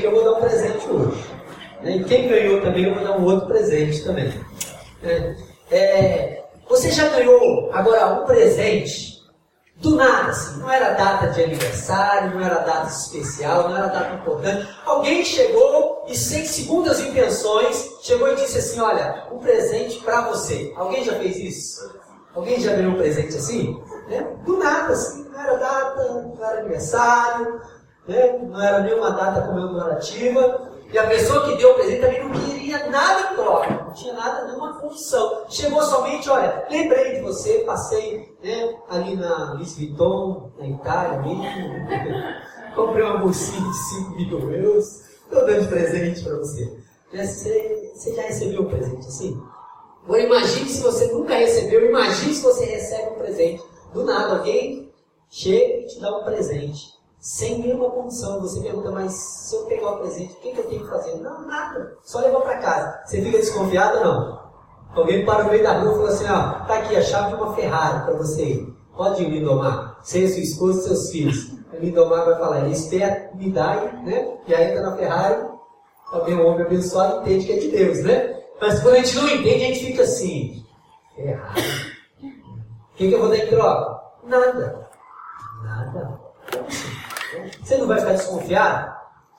que eu vou dar um presente hoje. Né? E quem ganhou também, eu vou dar um outro presente também. É, é, você já ganhou agora um presente do nada, assim, não era data de aniversário, não era data especial, não era data importante. Alguém chegou e, sem segundas intenções, chegou e disse assim: Olha, um presente para você. Alguém já fez isso? Alguém já ganhou um presente assim? Né? Do nada, assim, não era data, não era aniversário, né? não era nenhuma data comemorativa. E a pessoa que deu o presente também não queria nada em troca, não tinha nada, nenhuma função. Chegou somente, olha, lembrei de você, passei né, ali na Louis Vuitton, na Itália mesmo, comprei uma bolsinha de 5 mil euros, estou dando de presente para você. Você, você já recebeu um presente assim? Agora imagine se você nunca recebeu, imagine se você recebe um presente. Do nada, alguém chega e te dá um presente sem nenhuma condição. Você pergunta, mas se eu pegar o presente, o que, que eu tenho que fazer? Não, nada. Só levar para casa. Você fica desconfiado ou não? Alguém para no meio da rua e fala assim, ó, tá aqui a chave de uma Ferrari para você ir. Pode ir, Lindomar. Você, sua esposa e seus filhos. A Lindomar vai falar, ele espera, me dá, né? E aí entra na Ferrari, também um homem abençoado entende que é de Deus, né? Mas quando a gente não entende, a gente fica assim, Ferrari. O que, que eu vou dar em troca? Nada. Nada. Você não vai ficar desconfiado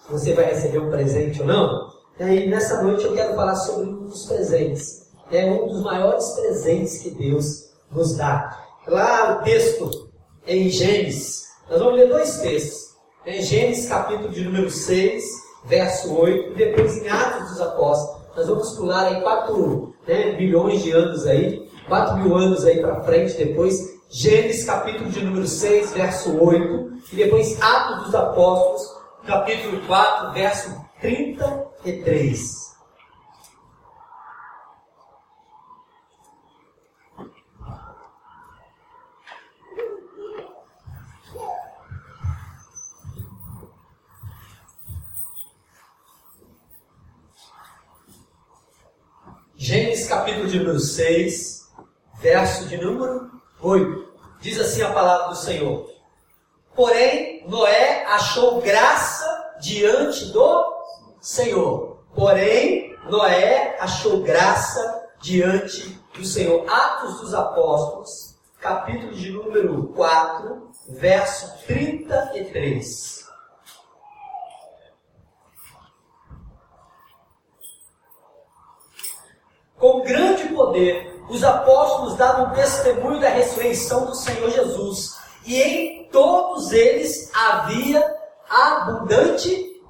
você vai receber um presente ou não? E aí, nessa noite eu quero falar sobre um dos presentes. É um dos maiores presentes que Deus nos dá. Lá o texto em Gênesis, nós vamos ler dois textos. Em Gênesis capítulo de número 6, verso 8, e depois em Atos dos Apóstolos. Nós vamos pular aí 4 né, de anos aí, 4 mil anos aí para frente depois, Gênesis capítulo de número 6, verso 8, e depois Atos dos Apóstolos, capítulo 4, verso 33. Gênesis capítulo de número 6, verso de número 8. Diz assim a palavra do Senhor. Porém, Noé achou graça diante do Senhor. Porém, Noé achou graça diante do Senhor. Atos dos Apóstolos, capítulo de número 4, verso 33. Com grande poder os apóstolos davam testemunho da ressurreição do Senhor Jesus, e em todos eles havia abundante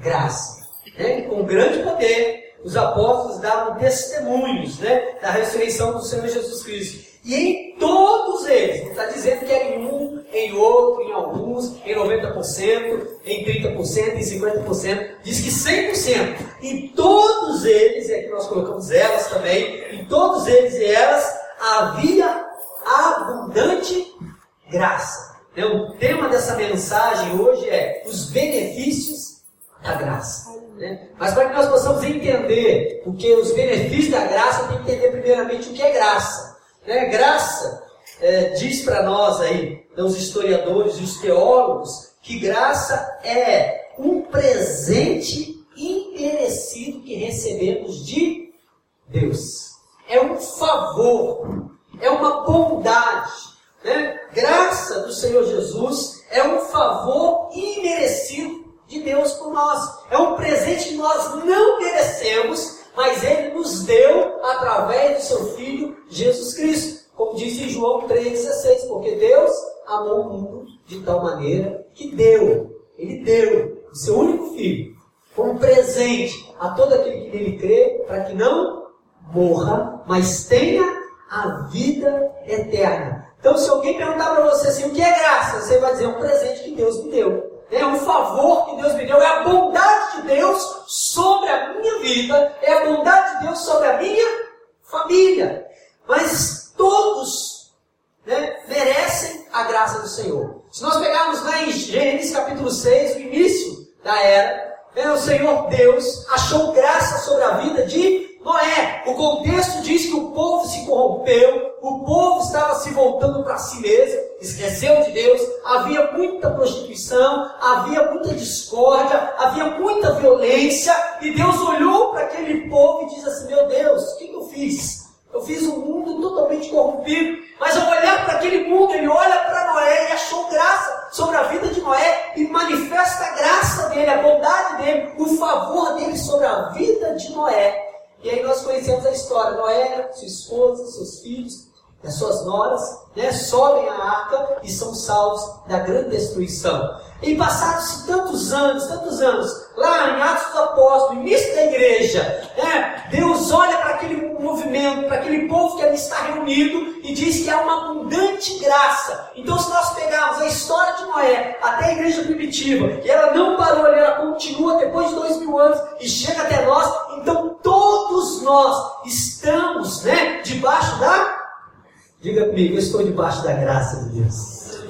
graça. Né? Com grande poder, os apóstolos davam testemunhos né, da ressurreição do Senhor Jesus Cristo. E em todos eles, não está dizendo que era em um, em outro, em alguns, em 90%, em 30%, em 50%, diz que 100%. Em todos eles, e aqui nós colocamos elas também, em todos eles e elas havia abundante graça. Então, o tema dessa mensagem hoje é os benefícios da graça. Né? Mas para que nós possamos entender o que os benefícios da graça, tem que entender primeiramente o que é graça. Né? Graça é, diz para nós aí, os historiadores e os teólogos, que graça é um presente imerecido que recebemos de Deus. É um favor, é uma bondade. Né? Graça do Senhor Jesus é um favor imerecido de Deus por nós. É um presente que nós não merecemos, mas Ele nos deu através do seu Filho Jesus Cristo. Como diz em João 3,16, porque Deus amou o mundo de tal maneira que deu, Ele deu o seu único Filho, como presente a todo aquele que nele crê, para que não morra, mas tenha a vida eterna. Então, se alguém perguntar para você assim, o que é graça? Você vai dizer, é um presente que Deus me deu é um favor que Deus me deu, é a bondade de Deus sobre a minha vida, é a bondade de Deus sobre a minha família. Mas todos né, merecem a graça do Senhor. Se nós pegarmos lá em Gênesis capítulo 6, o início da era, né, o Senhor Deus achou graça sobre a vida de Noé, o contexto diz que o povo se corrompeu, o povo estava se voltando para si mesmo, esqueceu de Deus, havia muita prostituição, havia muita discórdia, havia muita violência, e Deus olhou para aquele povo e disse assim: Meu Deus, o que, eu fiz? Eu fiz um mundo totalmente corrompido. Mas ao olhar para aquele mundo, ele olha para Noé e achou graça sobre a vida de Noé e manifesta a graça dele, a bondade dele, o favor dele sobre a vida de Noé. E aí nós conhecemos a história. Noé, sua esposa, seus filhos, as suas noras, né, sobem a arca e são salvos da grande destruição. E passados-se tantos anos, tantos anos, lá em Atos dos Apóstolos, início da igreja, né, Deus olha para aquele movimento, para aquele povo que ali está reunido e diz que há uma abundante graça. Então, se nós pegarmos a história de Noé até a igreja primitiva, e ela não parou ela continua depois de dois mil anos e chega até nós, então todos nós estamos né, debaixo da. Diga comigo, eu estou debaixo da graça de Deus.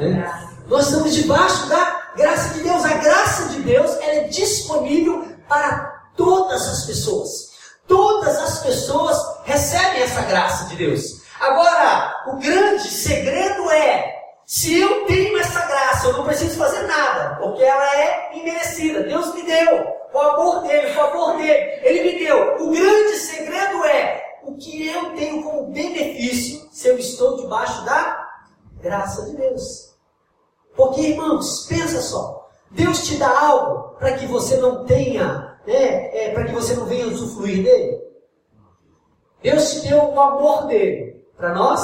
É? Nós estamos debaixo da graça de Deus. A graça de Deus é disponível para todas as pessoas. Todas as pessoas recebem essa graça de Deus. Agora, o grande segredo é: se eu tenho essa graça, eu não preciso fazer nada, porque ela é imerecida. Deus me deu o amor dele, o favor dele, ele me deu. O grande segredo é o que eu tenho como benefício se eu estou debaixo da graça de Deus. Porque, irmãos, pensa só. Deus te dá algo para que você não tenha, né, é, para que você não venha usufruir dele. Deus te deu o amor dele para nós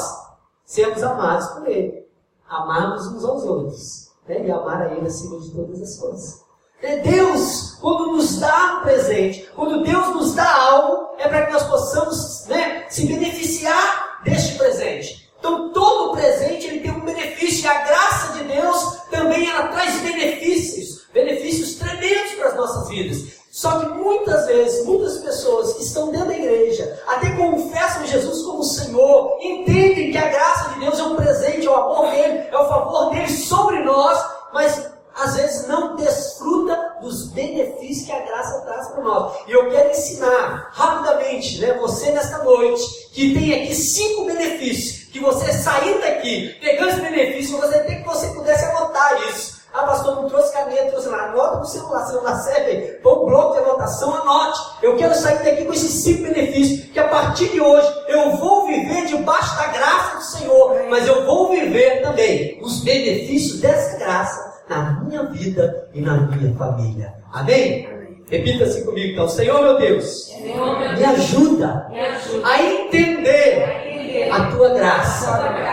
sermos amados por ele. Amarmos uns aos outros. Né, e amar a ele acima de todas as coisas. É Deus, quando nos dá um presente, quando Deus nos dá algo, é para que nós possamos né, se beneficiar deste presente. Então todo presente ele tem um benefício e a graça de Deus também ela traz benefícios, benefícios tremendos para as nossas vidas. Só que muitas vezes, muitas pessoas que estão dentro da igreja, até confessam Jesus como Senhor, entendem que a graça de Deus é um presente, é o amor dele, é o favor dele sobre nós, mas às vezes não desfruta dos benefícios que a graça traz para nós. E eu quero ensinar rapidamente, né, você nesta noite, que tem aqui cinco benefícios que você sair daqui, pegando esse benefício, você tem que você pudesse anotar isso. Ah, pastor, não trouxe caneta, trouxe lá. Anota no celular, celular serve, põe um bloco de anotação, anote. Eu quero sair daqui com esses cinco benefícios, que a partir de hoje eu vou viver debaixo da graça do Senhor, mas eu vou viver também os benefícios dessa graça na minha vida e na minha família. Amém? Repita assim comigo então, Senhor meu Deus, Senhor, meu me, ajuda me ajuda a entender a tua graça,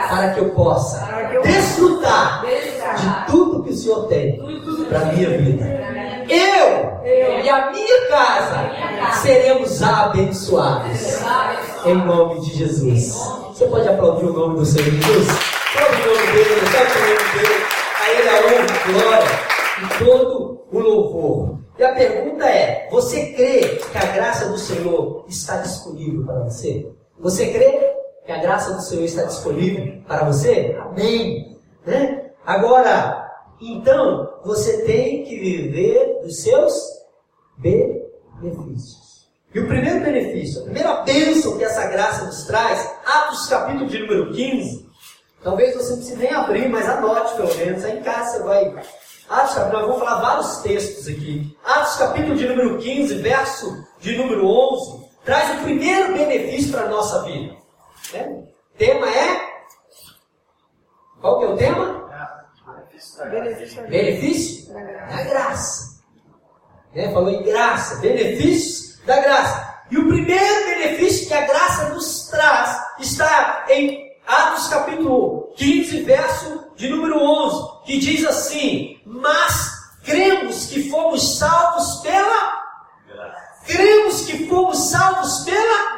para que eu possa desfrutar de tudo que o Senhor tem para a minha vida. Eu e a minha casa seremos abençoados. Em nome de Jesus. Você pode aplaudir o nome do Senhor Jesus? Todo o nome dele, todo o nome dele. Honra, glória e todo o louvor. E a pergunta é: você crê que a graça do Senhor está disponível para você? Você crê? que a graça do Senhor está disponível para você? Amém. Né? Agora, então, você tem que viver dos seus benefícios. E o primeiro benefício, a primeira bênção que essa graça nos traz, Atos capítulo de número 15, talvez você não precise nem abrir, mas anote pelo menos, aí em casa você vai. Atos, nós vamos falar vários textos aqui. Atos capítulo de número 15, verso de número 11, traz o primeiro benefício para a nossa vida. Né? Tema é. Qual que é o tema? Benefício. Benefício da graça. Né? Falou em graça. Benefícios da graça. E o primeiro benefício que a graça nos traz está em Atos capítulo 15, verso de número 11, que diz assim: Mas cremos que fomos salvos pela. Cremos que fomos salvos pela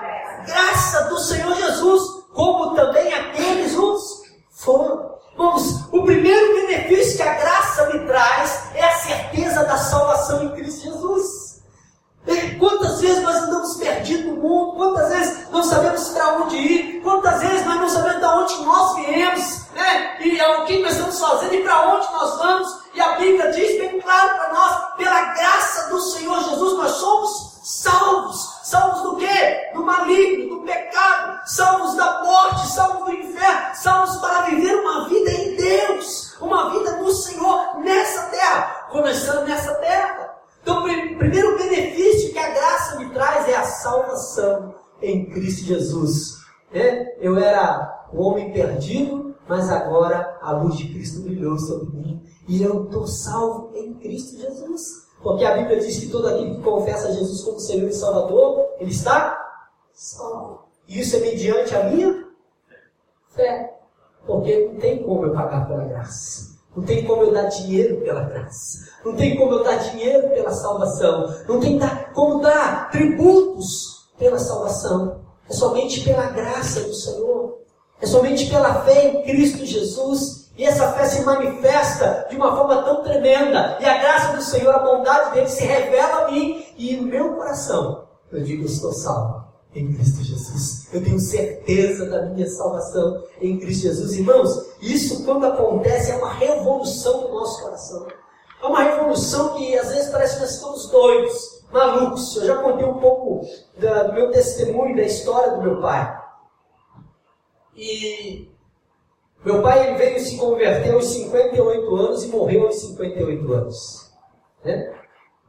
graça do Senhor Jesus, como também aqueles os foram. Vamos, o primeiro benefício que a mas agora a luz de Cristo brilhou sobre mim e eu estou salvo em Cristo Jesus. Porque a Bíblia diz que todo aquele que confessa Jesus como Senhor e Salvador, ele está salvo. E isso é mediante a minha fé. Porque não tem como eu pagar pela graça. Não tem como eu dar dinheiro pela graça. Não tem como eu dar dinheiro pela salvação. Não tem como dar tributos pela salvação. É somente pela graça do Senhor. É somente pela fé em Cristo Jesus. E essa fé se manifesta de uma forma tão tremenda. E a graça do Senhor, a bondade dele se revela a mim e no meu coração. Eu digo, eu estou salvo em Cristo Jesus. Eu tenho certeza da minha salvação em Cristo Jesus. Irmãos, isso quando acontece é uma revolução no nosso coração. É uma revolução que às vezes parece que nós estamos doidos, malucos. Eu já contei um pouco da, do meu testemunho, da história do meu pai. E meu pai ele veio se converter aos 58 anos e morreu aos 58 anos. Né?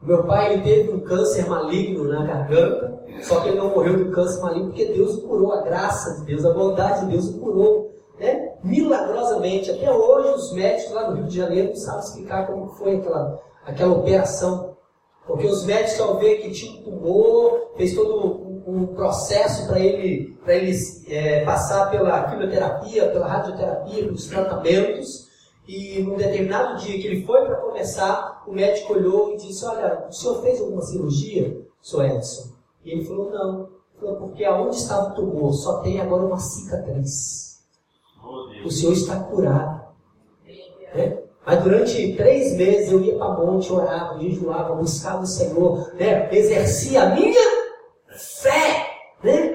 Meu pai ele teve um câncer maligno na garganta, só que ele não morreu do câncer maligno porque Deus o curou, a graça de Deus, a bondade de Deus o curou. Né? Milagrosamente, até hoje os médicos lá no Rio de Janeiro não sabem explicar como foi aquela, aquela operação. Porque os médicos só vê que tinha um tumor, fez todo um processo para ele, pra ele é, passar pela quimioterapia, pela radioterapia, pelos tratamentos. E num determinado dia que ele foi para começar, o médico olhou e disse: Olha, o senhor fez alguma cirurgia, Sr. Edson? E ele falou: Não. Ele falou, porque aonde estava o tumor só tem agora uma cicatriz. O senhor está curado. É? Mas durante três meses eu ia para monte, orava, jejuava, buscava o Senhor, né? exercia a minha?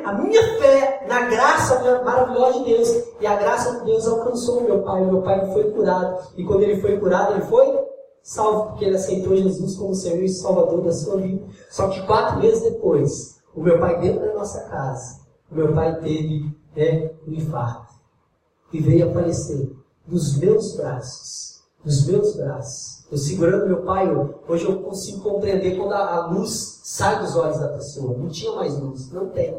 A minha fé na graça maravilhosa de Deus. E a graça de Deus alcançou meu pai. Meu pai foi curado. E quando ele foi curado, ele foi salvo, porque ele aceitou Jesus como Senhor e Salvador da sua vida. Só que quatro meses depois, o meu pai dentro da nossa casa, o meu pai teve né, um infarto. E veio a falecer nos meus braços. Nos meus braços. Eu segurando meu pai, hoje eu consigo compreender quando a, luz sai dos olhos da pessoa. Não tinha mais luz, não tem.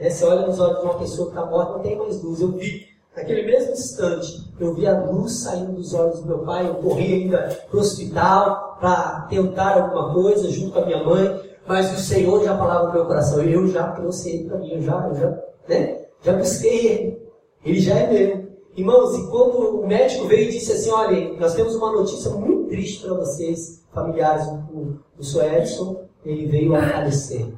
É, você olha nos olhos de uma pessoa que está morta, não tem mais luz. Eu vi, naquele mesmo instante, eu vi a luz saindo dos olhos do meu pai. Eu corri ainda para o hospital para tentar alguma coisa junto com a minha mãe, mas o Senhor já falava no meu coração. Eu já trouxe ele para mim, eu já, eu já, né? já busquei ele. Ele já é meu. Irmãos, e quando o médico veio e disse assim: olha, nós temos uma notícia muito triste para vocês, familiares do, do Sr. Edson, ele veio a falecer.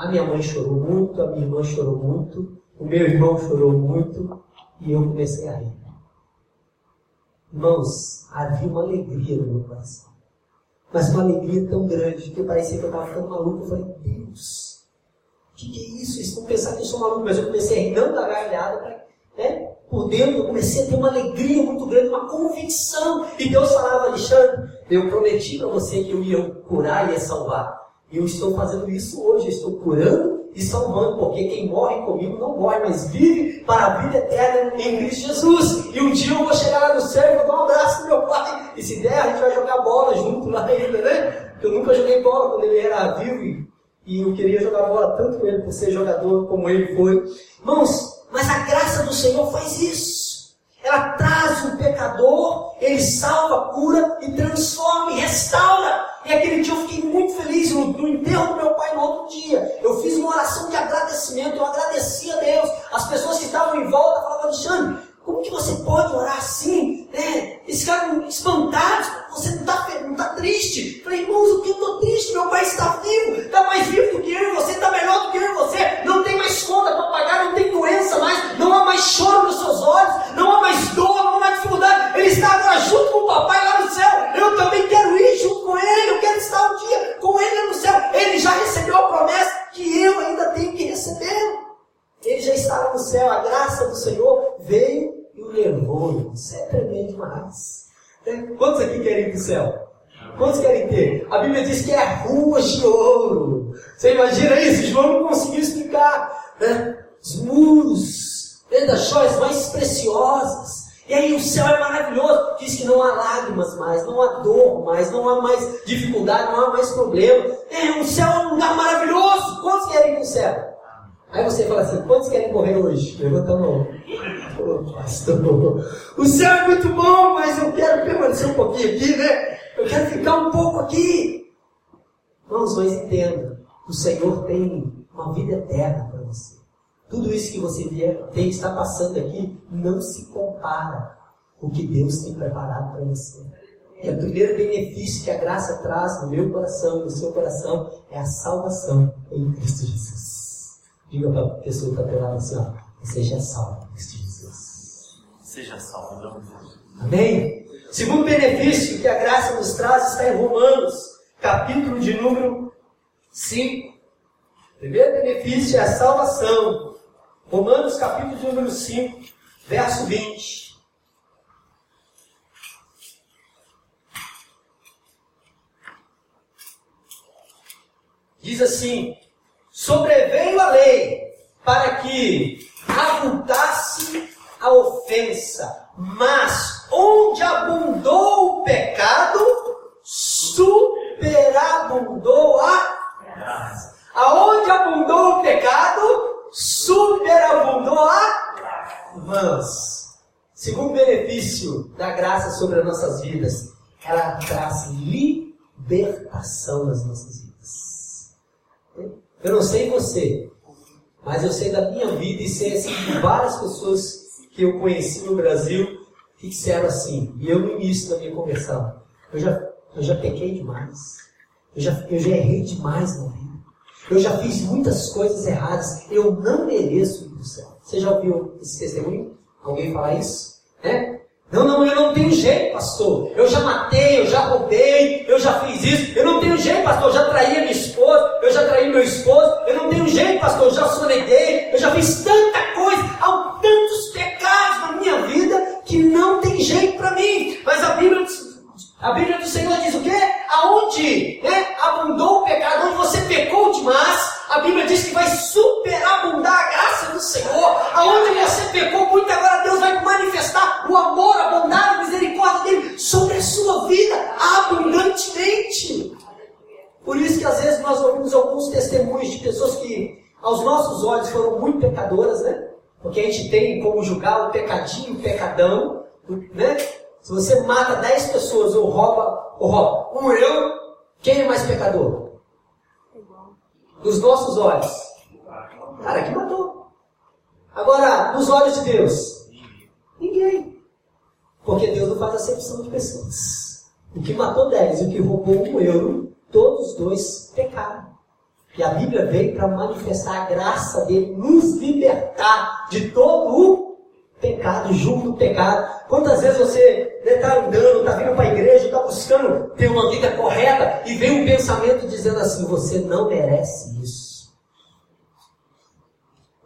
A minha mãe chorou muito, a minha irmã chorou muito, o meu irmão chorou muito, e eu comecei a rir. Irmãos, havia uma alegria no meu coração. Mas uma alegria tão grande que parecia que eu estava ficando maluco. Eu falei, Deus, o que, que, é isso? Eles vão pensar que eu sou maluco. Mas eu comecei a rir não da gargalhada, né? por dentro eu comecei a ter uma alegria muito grande, uma convicção. E Deus falava, Alexandre, eu prometi para você que eu ia curar e ia salvar. E eu estou fazendo isso hoje, eu estou curando e salvando, porque quem morre comigo não morre, mas vive para a vida eterna em Cristo Jesus. E um dia eu vou chegar lá no céu e vou dar um abraço pro meu pai. E se der, a gente vai jogar bola junto lá ainda, né? Eu nunca joguei bola quando ele era vivo e eu queria jogar bola tanto ele por ser jogador como ele foi. Irmãos, mas a graça do Senhor faz isso. Ela traz um pecador, ele salva, cura e transforma e restaura. E aquele dia eu fiquei muito feliz no, no enterro do meu pai no outro dia. Eu fiz uma oração de agradecimento, eu agradeci a Deus. As pessoas que estavam em volta falavam, Alexandre, como que você pode orar assim? Né? Eles ficaram espantados. Você não está não tá triste? Falei, irmãos, o que eu estou triste? Meu pai está vivo, está mais vivo do que eu e você, está melhor do que eu e você. Não tem mais conta para pagar, não tem doença mais, não há mais choro nos seus olhos, não há mais dor, não há mais dificuldade. Ele está agora junto com o papai lá no céu. Eu também quero ir junto com ele, eu quero estar um dia com ele no céu. Ele já recebeu a promessa que eu ainda tenho que receber. Ele já estava no céu, a graça do Senhor veio e o levou. Isso é demais. É, quantos aqui querem ir para o céu? Quantos querem ter? A Bíblia diz que é ruas de ouro. Você imagina isso? João não conseguiu explicar. Né? Os muros, né, das joias mais preciosas. E aí o céu é maravilhoso. Diz que não há lágrimas mais, não há dor mais, não há mais dificuldade, não há mais problema. É, o céu é um lugar maravilhoso. Quantos querem ir para o céu? Aí você fala assim, quantos querem morrer hoje? Levanta a mão. Oh, pastor, o céu é muito bom, mas eu quero permanecer um pouquinho aqui, né? Eu quero ficar um pouco aqui. Irmãos, mas entenda, o Senhor tem uma vida eterna para você. Tudo isso que você tem, está passando aqui não se compara com o que Deus tem preparado para você. E o primeiro benefício que a graça traz no meu coração, no seu coração, é a salvação em Cristo Jesus. Diga para a pessoa que está do lado assim, ó, seja salvo Cristo Jesus. Seja salvo, em nome de. Amém? Segundo benefício que a graça nos traz está em Romanos, capítulo de número 5. Primeiro benefício é a salvação. Romanos capítulo de número 5, verso 20. Diz assim: Sobreveio a lei para que abundasse a ofensa, mas onde abundou o pecado, superabundou a graça. Aonde abundou o pecado, superabundou a vãs. Segundo benefício da graça sobre as nossas vidas, ela traz libertação nas nossas vidas. Eu não sei você, mas eu sei da minha vida e sei assim, de várias pessoas que eu conheci no Brasil que disseram assim, e eu no início da minha conversão, eu já, eu já pequei demais, eu já, eu já errei demais na vida. Eu já fiz muitas coisas erradas. Eu não mereço ir para o céu. Você já ouviu esse testemunho? Alguém falar isso? É? Não, não, eu não tenho jeito, pastor. Eu já matei, eu já roubei, eu já fiz isso. Eu não tenho jeito, pastor. Eu já traí a minha esposa, eu já traí meu esposo. Eu não tenho jeito, pastor. Eu já soneguei, eu já fiz tanta coisa. Há tantos pecados na minha vida que não tem jeito para mim. Mas a Bíblia a Bíblia do Senhor diz o quê? Aonde né, abundou o pecado, onde você pecou demais, a Bíblia diz que vai superabundar a graça do Senhor. Aonde você pecou muito, agora Deus vai manifestar o amor, a bondade, a misericórdia dele sobre a sua vida abundantemente. Por isso que às vezes nós ouvimos alguns testemunhos de pessoas que aos nossos olhos foram muito pecadoras, né? Porque a gente tem como julgar o pecadinho, o pecadão, né? Se você mata 10 pessoas ou rouba, ou rouba um eu, quem é mais pecador? Dos nossos olhos. Cara que matou. Agora, nos olhos de Deus? Ninguém. Porque Deus não faz acepção de pessoas. O que matou 10 e o que roubou um euro, todos dois pecaram. E a Bíblia veio para manifestar a graça dele, nos libertar de todo o pecado, julgo do pecado. Quantas vezes você está andando, está vindo para a igreja, está buscando ter uma vida correta e vem um pensamento dizendo assim: você não merece isso.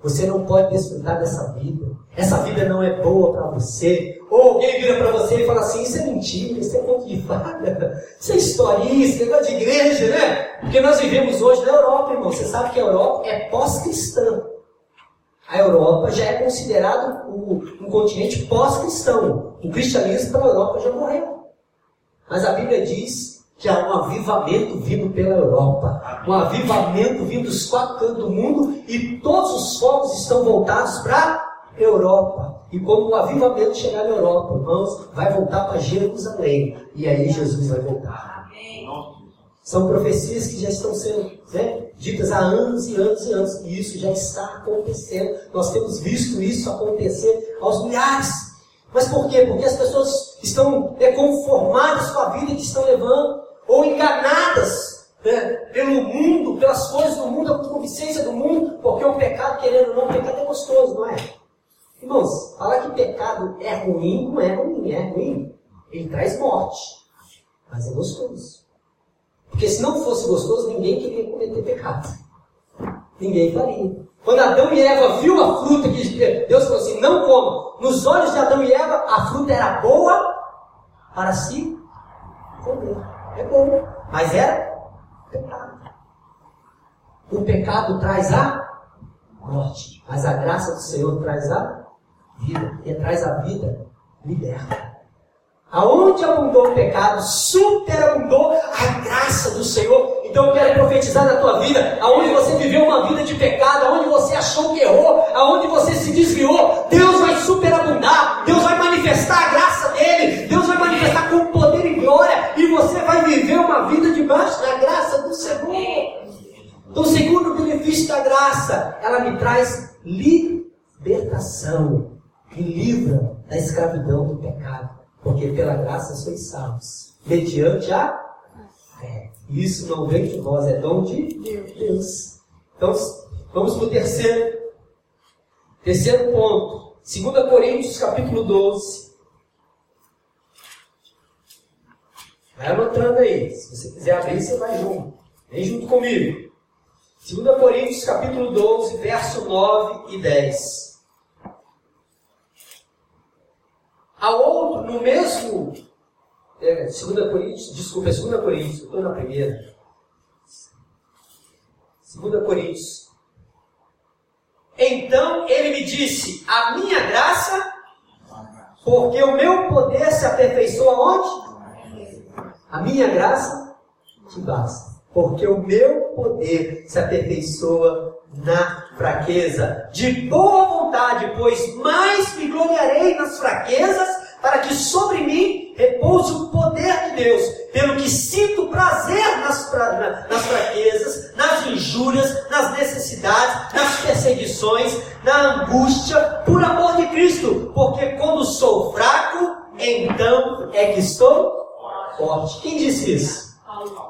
Você não pode desfrutar dessa vida. Essa vida não é boa para você. Ou alguém vira para você e fala assim: Isso é mentira, isso é conto de fada, isso é historinha, isso é negócio de igreja, né? Porque nós vivemos hoje na Europa, irmão. Você sabe que a Europa é pós-cristã. A Europa já é considerado um continente pós-cristão. O cristianismo para a Europa já morreu. Mas a Bíblia diz que há um avivamento vindo pela Europa. Um avivamento vindo dos quatro cantos do mundo e todos os focos estão voltados para Europa. E quando o avivamento chegar na Europa, irmãos, vai voltar para Jerusalém. E aí Jesus vai voltar. São profecias que já estão sendo né, ditas há anos e anos e anos. E isso já está acontecendo. Nós temos visto isso acontecer aos milhares. Mas por quê? Porque as pessoas estão é, conformadas com a vida que estão levando, ou enganadas né, pelo mundo, pelas coisas do mundo, a concupiscência do mundo, porque o pecado, querendo ou não, o pecado é gostoso, não é? Irmãos, falar que pecado é ruim não é ruim, é ruim. Ele traz morte, mas é gostoso. Porque se não fosse gostoso, ninguém queria cometer pecado. Ninguém faria. Quando Adão e Eva viu a fruta que Deus falou assim, não coma. Nos olhos de Adão e Eva, a fruta era boa para si comer. É bom. Mas era pecado. O pecado traz a morte. Mas a graça do Senhor traz a vida. E traz a vida liberta. Aonde abundou o pecado, superabundou a graça do Senhor. Então eu quero profetizar na tua vida, aonde você viveu uma vida de pecado, aonde você achou que errou, aonde você se desviou, Deus vai superabundar, Deus vai manifestar a graça dele, Deus vai manifestar com poder e glória, e você vai viver uma vida debaixo da graça do Senhor. Então, o segundo benefício da graça, ela me traz libertação, me livra da escravidão do pecado. Porque pela graça sois salvos, mediante a fé. Isso não vem de vós, é dom de Deus. Então, vamos para o terceiro, terceiro ponto. 2 Coríntios, capítulo 12. Vai anotando aí. Se você quiser abrir, você vai junto. Vem junto comigo. 2 Coríntios, capítulo 12, verso 9 e 10. A outro, no mesmo. É, 2 Coríntios, desculpa, é 2 Coríntios, estou na primeira. 2 Coríntios. Então ele me disse: A minha graça, porque o meu poder se aperfeiçoa onde? A minha graça te basta. Porque o meu poder se aperfeiçoa na fraqueza. De boa vontade, pois mais me gloriarei nas fraquezas, para que sobre mim repouse o poder de Deus, pelo que sinto prazer nas, nas fraquezas, nas injúrias, nas necessidades, nas perseguições, na angústia, por amor de Cristo, porque quando sou fraco, então é que estou forte. Quem disse isso?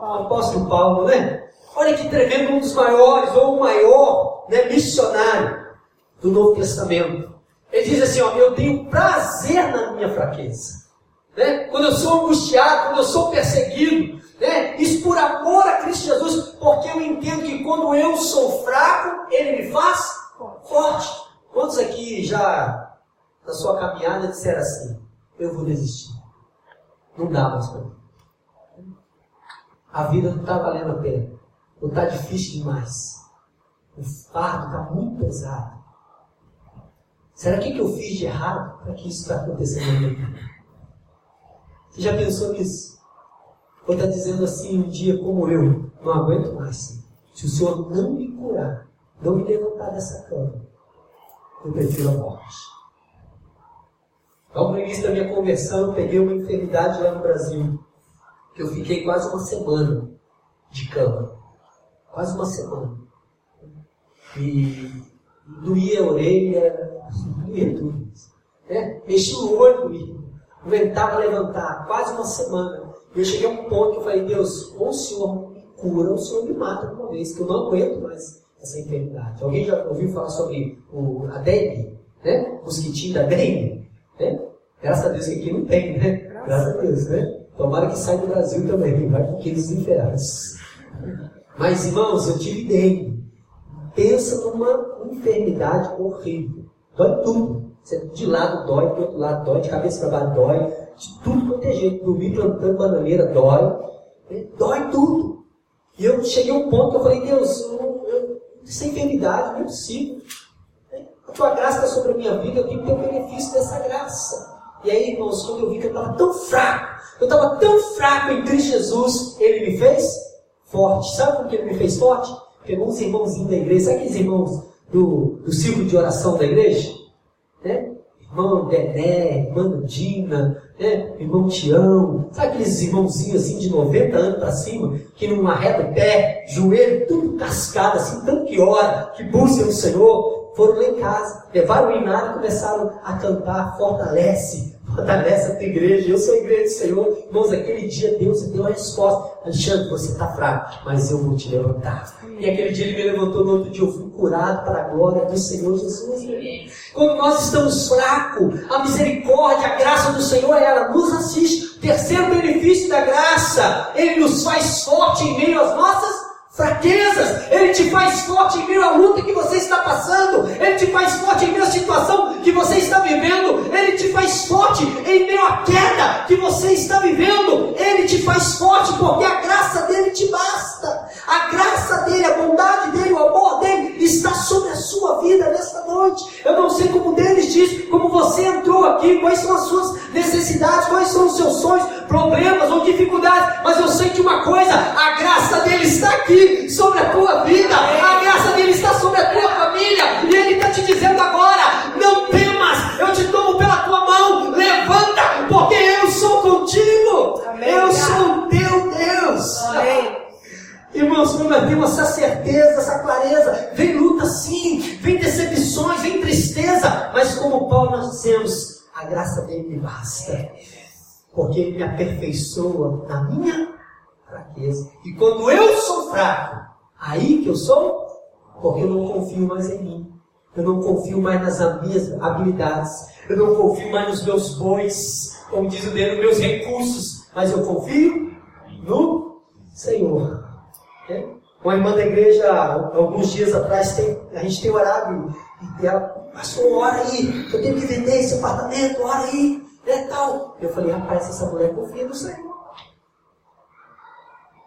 O apóstolo Paulo, né? Olha que tremendo, um dos maiores, ou o maior né, missionário do Novo Testamento. Ele diz assim: ó, Eu tenho prazer na minha fraqueza. Né? Quando eu sou angustiado, quando eu sou perseguido, né? isso por amor a Cristo Jesus, porque eu entendo que quando eu sou fraco, Ele me faz forte. Quantos aqui já na sua caminhada disseram assim: Eu vou desistir? Não dá mais para mim. A vida não está valendo a pena. Ou está difícil demais? O fardo está muito pesado. Será que, que eu fiz de errado para que isso está acontecendo na minha vida? Você já pensou nisso? Ou está dizendo assim um dia como eu, não aguento mais. Se o Senhor não me curar, não me levantar dessa cama, eu prefiro a morte. Logo no início da minha conversão, eu peguei uma enfermidade lá no Brasil, que eu fiquei quase uma semana de cama quase uma semana. E doía a orelha, doía tudo. Né? Mexia o olho, doía. Aguentava levantar, quase uma semana. E eu cheguei a um ponto que eu falei, Deus, ou o Senhor me cura, ou o Senhor me mata de uma vez, que eu não aguento mais essa enfermidade. Alguém já ouviu falar sobre o, a dengue? Né? O mosquitinho da dengue? Né? Graças a Deus que aqui não tem, né? Graças a Deus, né? Tomara que saia do Brasil também, vai com aqueles inferados. Mas, irmãos, eu tive dengue. Pensa numa enfermidade horrível. Dói tudo. De lado dói, do outro lado dói, de cabeça para baixo dói, de tudo quanto é jeito. Dormir plantando bananeira dói. É, dói tudo. E eu cheguei a um ponto que eu falei, Deus, eu, eu, essa enfermidade não é possível. É, a tua graça está sobre a minha vida, eu tenho que ter o benefício dessa graça. E aí, irmãos, quando eu vi que eu estava tão fraco, eu estava tão fraco em Cristo Jesus, Ele me fez forte. Sabe por que ele me fez forte? Pegou uns irmãozinhos da igreja, sabe aqueles irmãos do, do círculo de oração da igreja? Né? Irmão Dedé, irmã Dina, né? irmão Tião, sabe aqueles irmãozinhos assim de 90 anos para cima, que não arreta o pé, joelho, tudo cascado, assim, tanto que ora, que busca o Senhor, foram lá em casa, levaram o inário e começaram a cantar, fortalece, fortalece a tua igreja, eu sou a igreja do Senhor. Irmãos, aquele dia Deus deu a resposta. Alexandre, você está fraco, mas eu vou te levantar. E aquele dia ele me levantou, no outro dia eu fui curado para a glória do Senhor Jesus. Quando nós estamos fracos, a misericórdia, a graça do Senhor, ela nos assiste. Terceiro benefício da graça, ele nos faz forte em meio às nossas fraquezas, Ele te faz forte em meio à luta que você está passando, Ele te faz forte em meio à situação que você está vivendo, Ele te faz forte em meio à queda que você está vivendo, Ele te faz forte porque a graça dele te basta, a graça dele, a bondade dele, o amor dele está sobre a sua vida nesta noite. Eu não sei como deles diz, como você entrou aqui, quais são as suas necessidades, quais são os seus sonhos, problemas ou dificuldades, mas eu sei de uma coisa: a graça dele está aqui sobre a tua vida, a graça dele está sobre a tua família, e ele está te dizendo agora: não temas, eu te tomo pela tua mão, levanta, porque eu sou contigo, Amém. eu sou teu Deus. Amém. Irmãos, quando nós temos essa certeza, essa clareza, vem luta sim, vem decepções, vem tristeza, mas como Paulo nós dizemos, a graça dele me basta, porque ele me aperfeiçoa na minha fraqueza. E quando eu sou fraco, aí que eu sou, porque eu não confio mais em mim. Eu não confio mais nas minhas habilidades. Eu não confio mais nos meus bois, como diz o dedo, nos meus recursos. Mas eu confio no Senhor. É? Uma irmã da igreja, alguns dias atrás, tem, a gente tem orado e ela, passou, ora aí, eu tenho que vender esse apartamento, ora aí, é tal. Eu falei, rapaz, essa mulher confia no Senhor.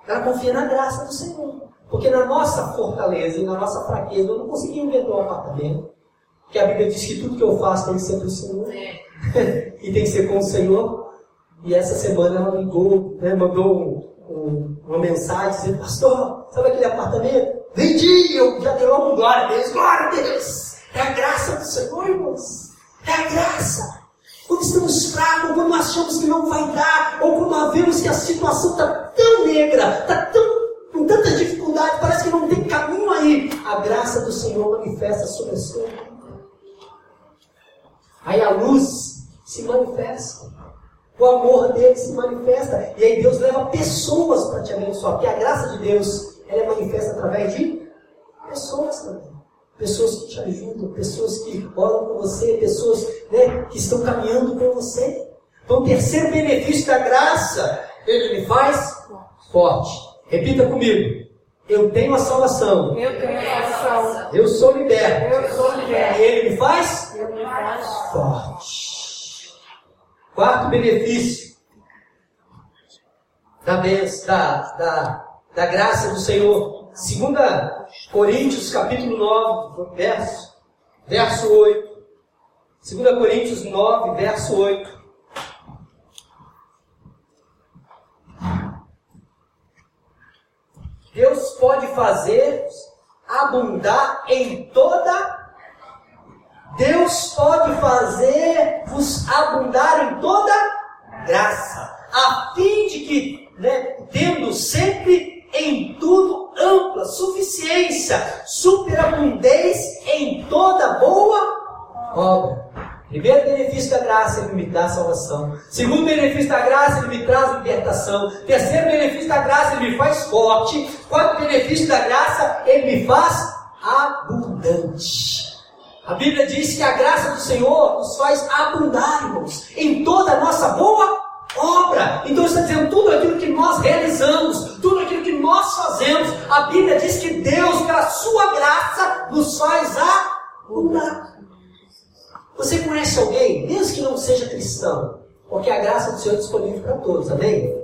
Ela confia na graça do Senhor. Porque na nossa fortaleza e na nossa fraqueza, eu não consegui vender um apartamento. Porque a Bíblia diz que tudo que eu faço tem que ser para o Senhor. É. e tem que ser com o Senhor. E essa semana ela ligou, né, mandou um, uma mensagem dizendo, pastor, sabe aquele apartamento? Vendi, eu já dei logo glória a Deus, glória a Deus. É a graça do Senhor, irmãos. É a graça. Quando estamos fracos, quando achamos que não vai dar, ou quando vemos que a situação está tão negra, está tão, com tanta dificuldade, parece que não tem caminho aí, a graça do Senhor manifesta sobre a sua vida. Aí a luz se manifesta. O amor dele se manifesta. E aí Deus leva pessoas para te abençoar. Porque a graça de Deus ela é manifesta através de pessoas também. Pessoas que te ajudam, pessoas que oram com você, pessoas né, que estão caminhando com você. Então, o terceiro benefício da graça, ele me faz forte. Repita comigo. Eu tenho a salvação. Eu tenho a salvação. Eu sou liberto. Eu sou liberto. E ele me faz, Eu me faz forte. Quarto benefício da, da, da, da graça do Senhor. 2 Coríntios capítulo 9, verso, verso 8. 2 Coríntios 9, verso 8. Deus pode fazer abundar em toda Deus pode fazer-vos abundar em toda graça, a fim de que, né, tendo sempre em tudo ampla suficiência, superabundez em toda boa obra. Primeiro benefício da graça, ele me dá salvação. Segundo benefício da graça, ele me traz libertação. Terceiro benefício da graça, ele me faz forte. Quarto benefício da graça, ele me faz abundante. A Bíblia diz que a graça do Senhor nos faz abundar, irmãos, em toda a nossa boa obra. Então está dizendo tudo aquilo que nós realizamos, tudo aquilo que nós fazemos. A Bíblia diz que Deus, pela sua graça, nos faz abundar. Você conhece alguém, mesmo que não seja cristão, porque a graça do Senhor é disponível para todos, amém?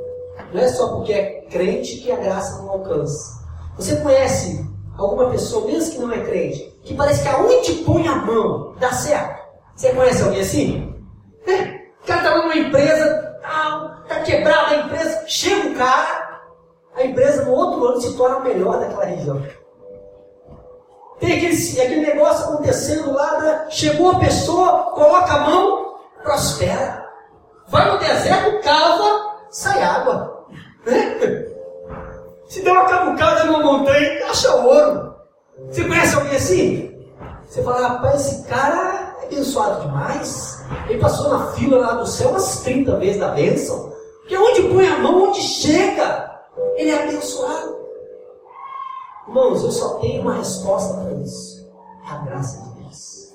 Não é só porque é crente que a graça não alcança. Você conhece alguma pessoa, mesmo que não é crente, que parece que aonde põe a mão dá certo. Você conhece alguém assim? É. O cara está numa empresa, cara, a empresa no outro ano se torna melhor daquela região. Tem aquele, aquele negócio acontecendo lá, né? chegou a pessoa, coloca a mão, prospera. Vai no deserto, cava, sai água. Né? Se der uma cavucada numa montanha, acha ouro. Você conhece alguém assim? Você fala, rapaz, esse cara é abençoado demais. Ele passou na fila lá do céu umas 30 vezes da bênção. Porque onde põe a mão, onde chega, ele é abençoado. Irmãos, eu só tenho uma resposta para isso. É a graça de Deus.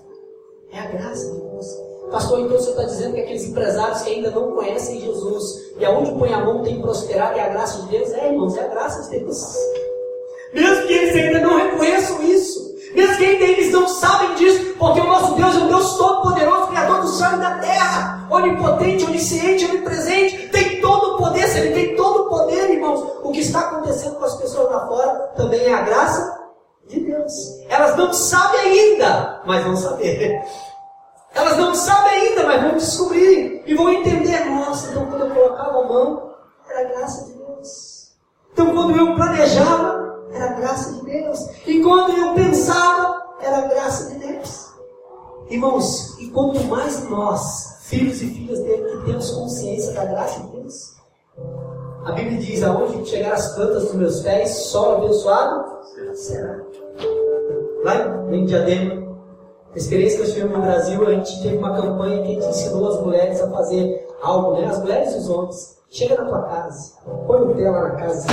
É a graça de Deus. Pastor, então você está dizendo que aqueles empresários que ainda não conhecem Jesus, e aonde põe a mão tem prosperado, é a graça de Deus? É, irmãos, é a graça de Deus. Mesmo que eles ainda não reconheçam isso, mesmo que ainda eles não sabem disso, porque o nosso Deus é um Deus todo-poderoso, Criador do céu e da terra, onipotente, onisciente, onipresente, o poder, se Ele tem todo o poder, irmãos, o que está acontecendo com as pessoas lá fora também é a graça de Deus. Elas não sabem ainda, mas vão saber. Elas não sabem ainda, mas vão descobrir e vão entender. Nossa, então quando eu colocava a mão, era a graça de Deus. Então quando eu planejava, era a graça de Deus. E quando eu pensava, era a graça de Deus. Irmãos, e quanto mais nós, filhos e filhas dele, que temos consciência da graça de Deus, a Bíblia diz: aonde chegar as plantas dos meus pés, solo abençoado será. Lá em Diadema, a experiência que nós tivemos no Brasil, a gente teve uma campanha que a gente ensinou as mulheres a fazer algo, né? As mulheres e os homens. Chega na tua casa, põe o pé lá na casa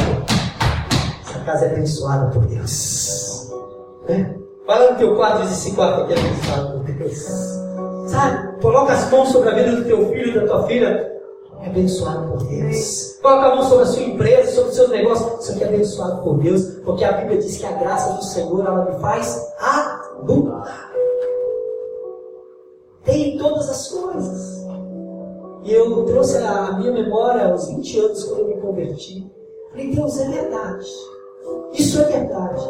essa casa é abençoada por Deus. Né? Vai lá no teu quarto e esse quarto aqui é abençoado por Deus. Sabe? Coloca as mãos sobre a vida do teu filho e da tua filha é abençoado por Deus. Coloca a mão sobre a sua empresa, sobre os seus negócios. Isso aqui é abençoado por Deus, porque a Bíblia diz que a graça do Senhor ela me faz abundar. Tem todas as coisas. E eu trouxe a minha memória aos 20 anos quando eu me converti. Falei, Deus, é verdade. Isso é verdade.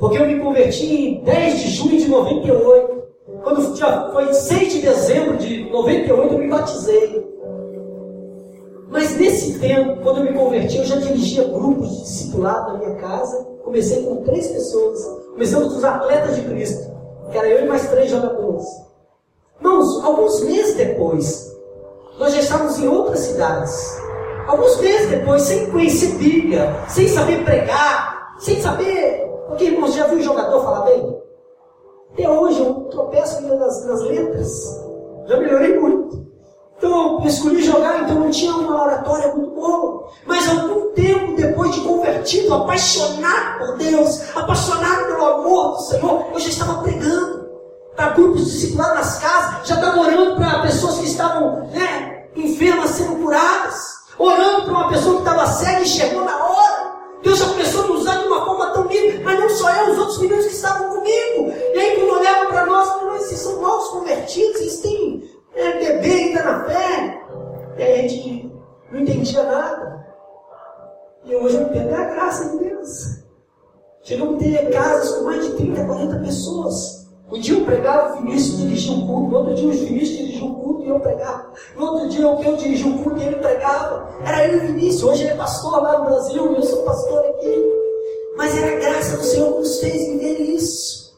Porque eu me converti em 10 de junho de 98. Quando foi 6 de dezembro de 98, eu me batizei. Nesse tempo, quando eu me converti, eu já dirigia grupos de discipulado na minha casa. Comecei com três pessoas. Começamos com os atletas de Cristo, que era eu e mais três jogadores. Irmãos, alguns meses depois, nós já estávamos em outras cidades. Alguns meses depois, sem conhecer Bíblia, sem saber pregar, sem saber. Porque, irmãos, já viu o jogador falar bem? Até hoje eu tropeço nas, nas letras. Já melhorei muito. Então eu escolhi jogar, então não tinha uma oratória muito boa. Mas algum tempo depois de convertido, apaixonado por Deus, apaixonado pelo amor do Senhor, eu já estava pregando para grupos disciplinados nas casas, já estava orando para pessoas que estavam né, enfermas sendo curadas, orando para uma pessoa que estava cega e chegou na hora. Deus já começou a me usar de uma forma tão linda, mas não só eu, os outros meninos que estavam comigo. E aí, quando olhavam para nós, nós esses são novos convertidos, eles têm é bebê ainda na fé. E aí a gente não entendia nada. E hoje eu entendo a graça de Deus. Chegamos a ter casas com mais de 30, 40 pessoas. Um dia eu pregava, o Vinícius dirigia um culto, no outro dia o Vinícius dirigia um culto e eu pregava. No outro dia eu, dirigia um culto e ele pregava. Era ele o Vinícius, hoje ele é pastor lá no Brasil eu sou pastor aqui. Mas era a graça do Senhor que nos fez viver isso.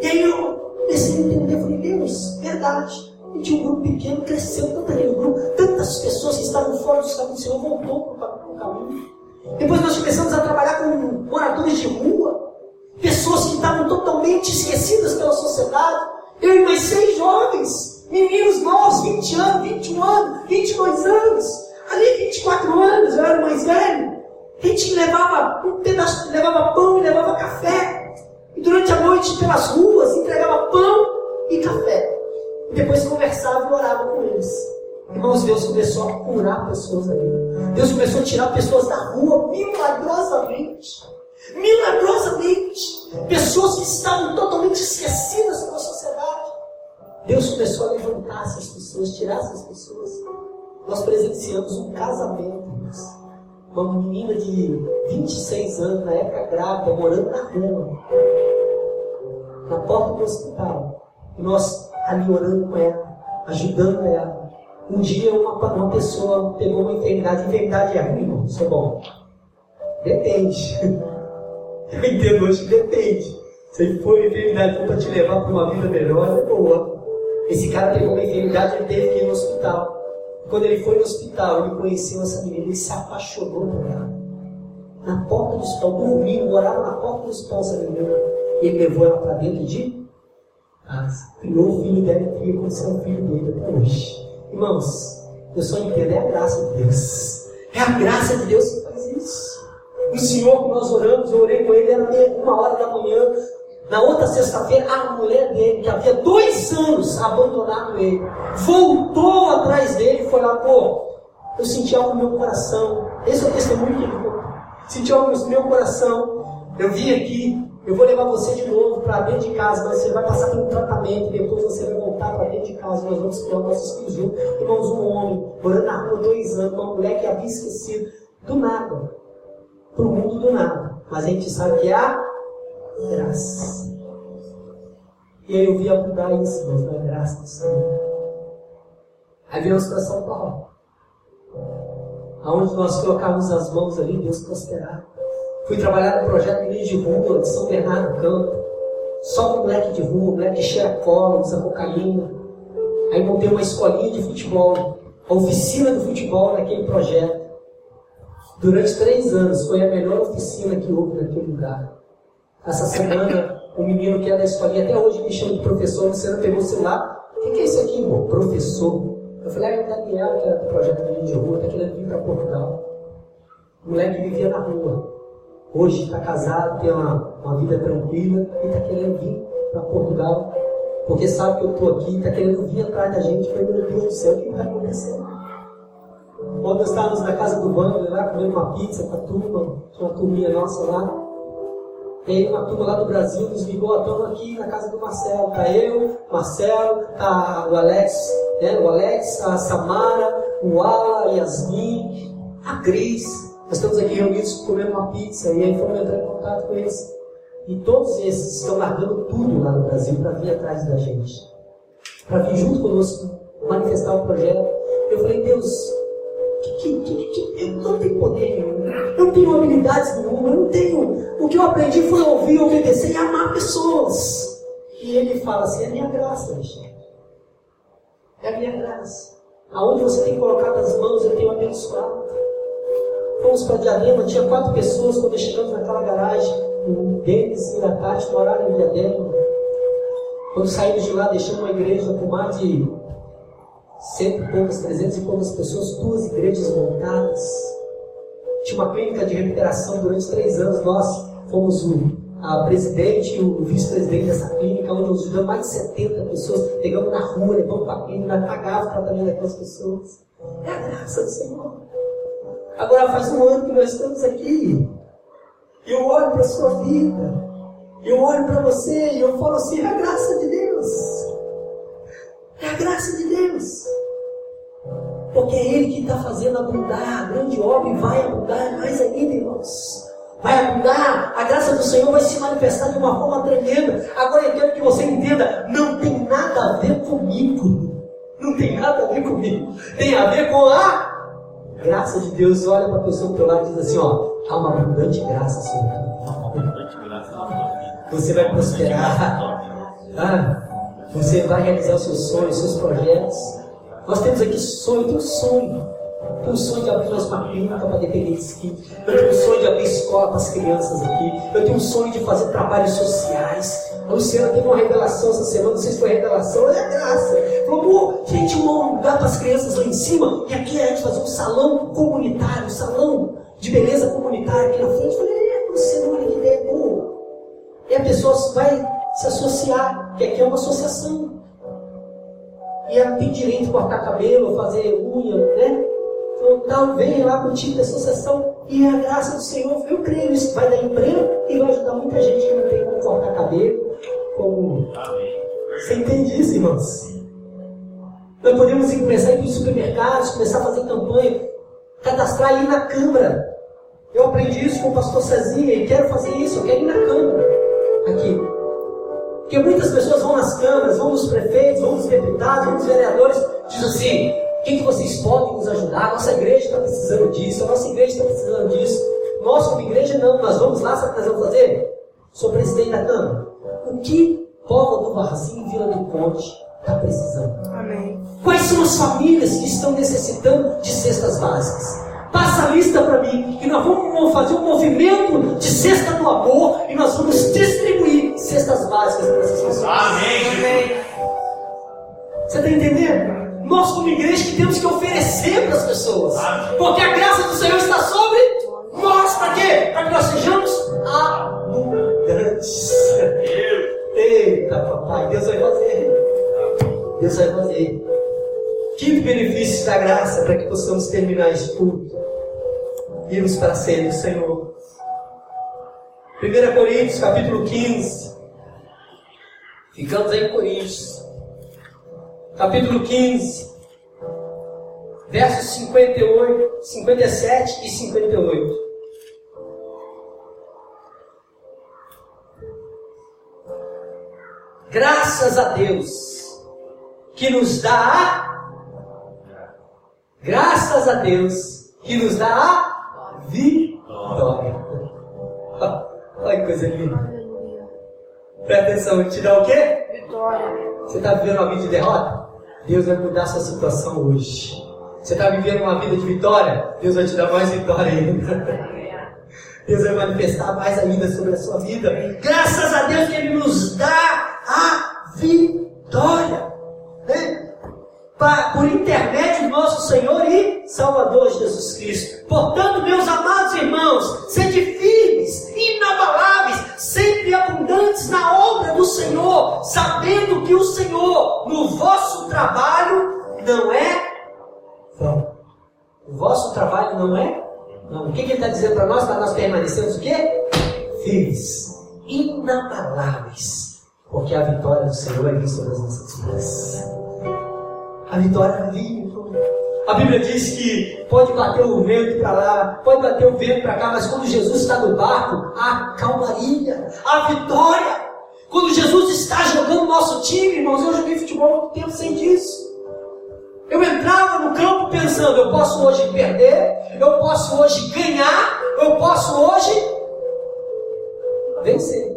E aí eu comecei a entender, falei, Deus, verdade. E tinha um grupo pequeno, cresceu tanto aquele tantas pessoas que estavam fora dos caminhos do Senhor voltou para o caminho. Depois nós começamos a trabalhar com moradores de rua, pessoas que estavam totalmente esquecidas pela sociedade. Eu e mais seis jovens, meninos novos, 20 anos, 21 anos, 22 anos, ali 24 anos, eu era mais velho. A gente levava um pedaço, levava pão e levava café. E durante a noite, pelas ruas, entregava pão e café. Depois conversava e orava com eles. Irmãos, Deus começou a curar pessoas ali. Deus começou a tirar pessoas da rua milagrosamente. Milagrosamente. Pessoas que estavam totalmente esquecidas pela sociedade. Deus começou a levantar essas pessoas, tirar essas pessoas. Nós presenciamos um casamento. Uma menina de 26 anos, na época grávida, morando na rua. Na porta do hospital. E nós ali orando com ela, ajudando ela. Um dia uma, uma pessoa pegou uma enfermidade, enfermidade é ruim, irmão, isso é bom. Depende. Eu entendo hoje que depende. Se for uma enfermidade para te levar para uma vida melhor, é boa. Esse cara pegou uma enfermidade, ele teve que ir no hospital. Quando ele foi no hospital, ele conheceu essa menina, ele se apaixonou por ela. Na porta do hospital, dormindo, morava na porta do hospital, essa menina. Ele levou ela para dentro de criou o filho dela e criou como ser um filho dele até hoje. Irmãos, eu só entendo, é a graça de Deus. É a graça de Deus que faz isso. O Senhor que nós oramos, eu orei com ele, era uma hora da manhã. Na outra sexta-feira, a mulher dele, que havia dois anos abandonado ele, voltou atrás dele e foi lá, pô, eu senti algo no meu coração. Esse é o testemunho que ele contou. Senti algo no meu coração. Eu vim aqui, eu vou levar você de novo para dentro de casa, mas você vai passar por um tratamento, depois você vai voltar para dentro de casa, nós vamos criar nossos filhos juntos. Irmãos, um homem morando na rua dois anos, uma mulher que havia esquecido, do nada, para o mundo do nada. Mas a gente sabe que é a graça. E aí eu via mudar isso, mas na graça do Senhor. Aí viemos para São Paulo. Aonde nós colocávamos as mãos ali, Deus prosperava. Fui trabalhar no projeto de Rua, de São Bernardo do Campo. Só com moleque de rua, moleque que cheira cola, usa cocaína. Aí montei uma escolinha de futebol, a oficina do futebol naquele projeto. Durante três anos foi a melhor oficina que houve naquele lugar. Essa semana, o menino que é da escolinha até hoje me chama de professor, você não pegou o celular. O que, é isso aqui, irmão? Professor. Eu falei, ah, é o Daniel, que era do projeto de rua, está querendo vir para Portugal. O moleque vivia na rua. Hoje está casado, tem uma, uma vida tranquila e está querendo vir para Portugal, porque sabe que eu estou aqui, está querendo vir atrás da gente. Falei, meu Deus do céu, o que está acontecendo? Quando nós estávamos na casa do Wander, lá comendo uma pizza com a turma, tinha uma turminha nossa lá. E aí uma turma lá do Brasil nos ligou, estamos aqui na casa do Marcelo. Tá eu, Marcelo, tá o Alex, né? o Alex, a Samara, o Ala, a Yasmin, a Cris. Nós estamos aqui reunidos comendo uma pizza e aí fomos entrar em contato com eles. E todos esses estão largando tudo lá no Brasil para vir atrás da gente. Para vir junto conosco manifestar o projeto. Eu falei, Deus, que, que, que, eu não tenho poder nenhum, eu não tenho habilidades nenhuma, eu não tenho. O que eu aprendi foi ouvir, obedecer e amar pessoas. E ele fala assim: é a minha graça, Alexandre. É a minha graça. Aonde você tem colocado as mãos, eu tenho abençoado. Fomos para Diadema, tinha quatro pessoas quando chegamos naquela garagem. O Denis e a Tati moraram em Diadema. Quando saímos de lá, deixamos uma igreja com mais de cento e poucas, trezentas e poucas pessoas, duas igrejas montadas. Tinha uma clínica de recuperação durante três anos. Nós fomos o a presidente e o vice-presidente dessa clínica, onde nós ajudamos mais de 70 pessoas, pegamos na rua, levamos para a clínica, pagava o tratamento daquelas pessoas. É a graça do Senhor. Agora faz um ano que nós estamos aqui. E eu olho para a sua vida. Eu olho para você e eu falo assim, é a graça de Deus. É a graça de Deus. Porque é Ele que está fazendo abundar a grande obra e vai abundar mais ainda, irmãos. Vai abundar, a graça do Senhor vai se manifestar de uma forma tremenda. Agora eu quero que você entenda, não tem nada a ver comigo. Não tem nada a ver comigo. Tem a ver com a graça de Deus, olha para a pessoa do teu lado e diz assim, ó, há uma abundante graça sobre Você vai prosperar. Ah, você vai realizar os seus sonhos, seus projetos. Nós temos aqui sonho, eu tenho sonho. Eu tenho um sonho de abrir mais uma clínica para dependentes aqui. Eu tenho um sonho de abrir escola para as crianças aqui. Eu tenho um sonho de fazer trabalhos sociais. A Luciana teve uma revelação essa semana, não sei se foi revelação, é graça. Falou, pô, gente, um lugar para as crianças lá em cima, e aqui a gente fazer um salão comunitário, um salão de beleza comunitária aqui na frente. Eu falei, é, Luciana, olha que ideia boa. E a pessoa vai se associar, que aqui é uma associação. E ela tem direito de cortar cabelo, fazer unha, né? Então, tal, vem lá com o tipo de associação e a graça do Senhor, eu creio isso vai dar emprego e vai ajudar muita gente que não tem como cortar cabelo, como. Você entende isso, irmãos? Nós podemos começar a ir para os supermercados, começar a fazer campanha, cadastrar ali na Câmara. Eu aprendi isso com o pastor Cezinha e quero fazer isso, eu quero ir na Câmara. Aqui. Porque muitas pessoas vão nas câmaras, vão nos prefeitos, vão nos deputados, vão nos vereadores, dizem assim, o que, que vocês podem nos ajudar? Nossa igreja está precisando disso, a nossa igreja está precisando disso. Nós, como igreja, não, nós vamos lá, sabe o que nós vamos fazer? Sou presidente da Câmara. O que Povo do Varzinho e Vila do Ponte está precisando? Amém. Quais são as famílias que estão necessitando de cestas básicas? Passa a lista para mim e nós vamos fazer um movimento de cesta do amor e nós vamos distribuir cestas básicas para essas pessoas. Amém. Amém. Você está entendendo? Nós, como igreja, que temos que oferecer para as pessoas. Porque a graça do Senhor está sobre nós. Para quê? Para que nós sejamos abundantes. Eita, papai, Deus vai fazer. Deus vai fazer. Quinto benefício da graça para que possamos terminar esse culto. Irmos para a ceia do Senhor. 1 Coríntios, capítulo 15. Ficamos aí em Coríntios. Capítulo 15. Versos 58, 57 e 58. Graças a Deus que nos dá a Graças a Deus que nos dá a vitória. Olha que coisa linda. Presta atenção, te dá o quê? Vitória. Você está vivendo uma vida de derrota? Deus vai mudar a sua situação hoje. Você está vivendo uma vida de vitória? Deus vai te dar mais vitória ainda. Deus vai manifestar mais ainda sobre a sua vida. Graças a Deus que Ele nos dá a vitória. Né? por intermédio do nosso Senhor e Salvador Jesus Cristo. Portanto, meus amados irmãos, do Senhor é vista das nossas vidas. A vitória vir. A Bíblia diz que pode bater o vento para lá, pode bater o vento para cá, mas quando Jesus está no barco, há calmaria, há vitória. Quando Jesus está jogando nosso time, irmãos, eu joguei futebol há muito tempo sem disso. Eu entrava no campo pensando, eu posso hoje perder, eu posso hoje ganhar, eu posso hoje vencer,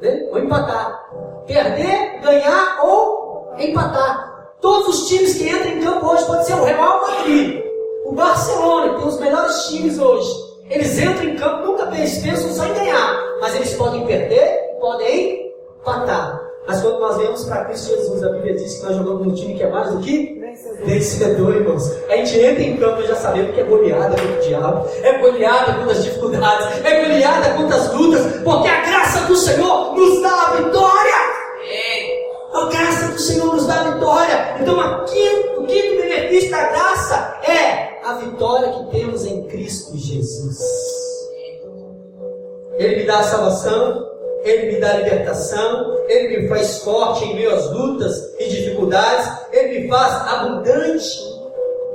né? ou empatar. Perder, ganhar ou empatar. Todos os times que entram em campo hoje pode ser o Real Madrid, o Barcelona, que tem os melhores times hoje. Eles entram em campo, nunca pensam só em ganhar, mas eles podem perder, podem empatar. Mas quando nós vemos para Cristo Jesus, a Bíblia diz que nós jogamos um time que é mais do que vencedor, vencedor irmãos. A gente entra em campo e já sabemos que é goleada contra o diabo, é goleada contra as dificuldades, é goleada contra as lutas, porque a graça do Senhor nos dá a vitória. Então, quinto, o quinto benefício da graça é a vitória que temos em Cristo Jesus. Ele me dá a salvação, Ele me dá libertação, Ele me faz forte em meio às lutas e dificuldades, Ele me faz abundante,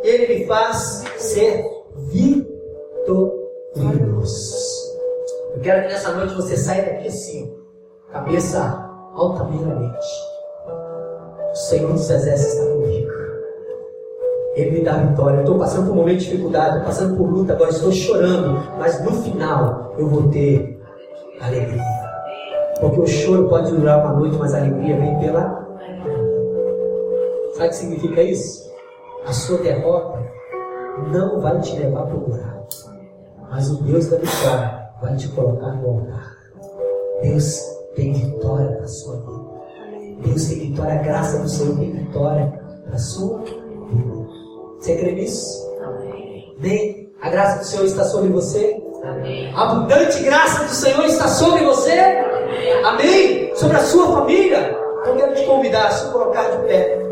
Ele me faz ser vitorioso. Eu quero que nessa noite você saia daqui assim, cabeça altaneiramente. O Senhor dos Exércitos está comigo. Ele me dá vitória. Estou passando por um momento de dificuldade, estou passando por luta, agora estou chorando, mas no final eu vou ter alegria. Porque o choro pode durar uma noite, mas a alegria vem pela. Sabe o que significa isso? A sua derrota não vai te levar para o buraco, mas o Deus da vitória vai te colocar no altar. Deus tem vitória para a sua vida. Deus tem vitória, a graça do Senhor tem vitória para a sua vida. Você crê nisso? Amém. A graça do Senhor está sobre você? Amém. A abundante graça do Senhor está sobre você? Amém. Amém. Sobre a sua família? Então quero te convidar a se colocar de pé.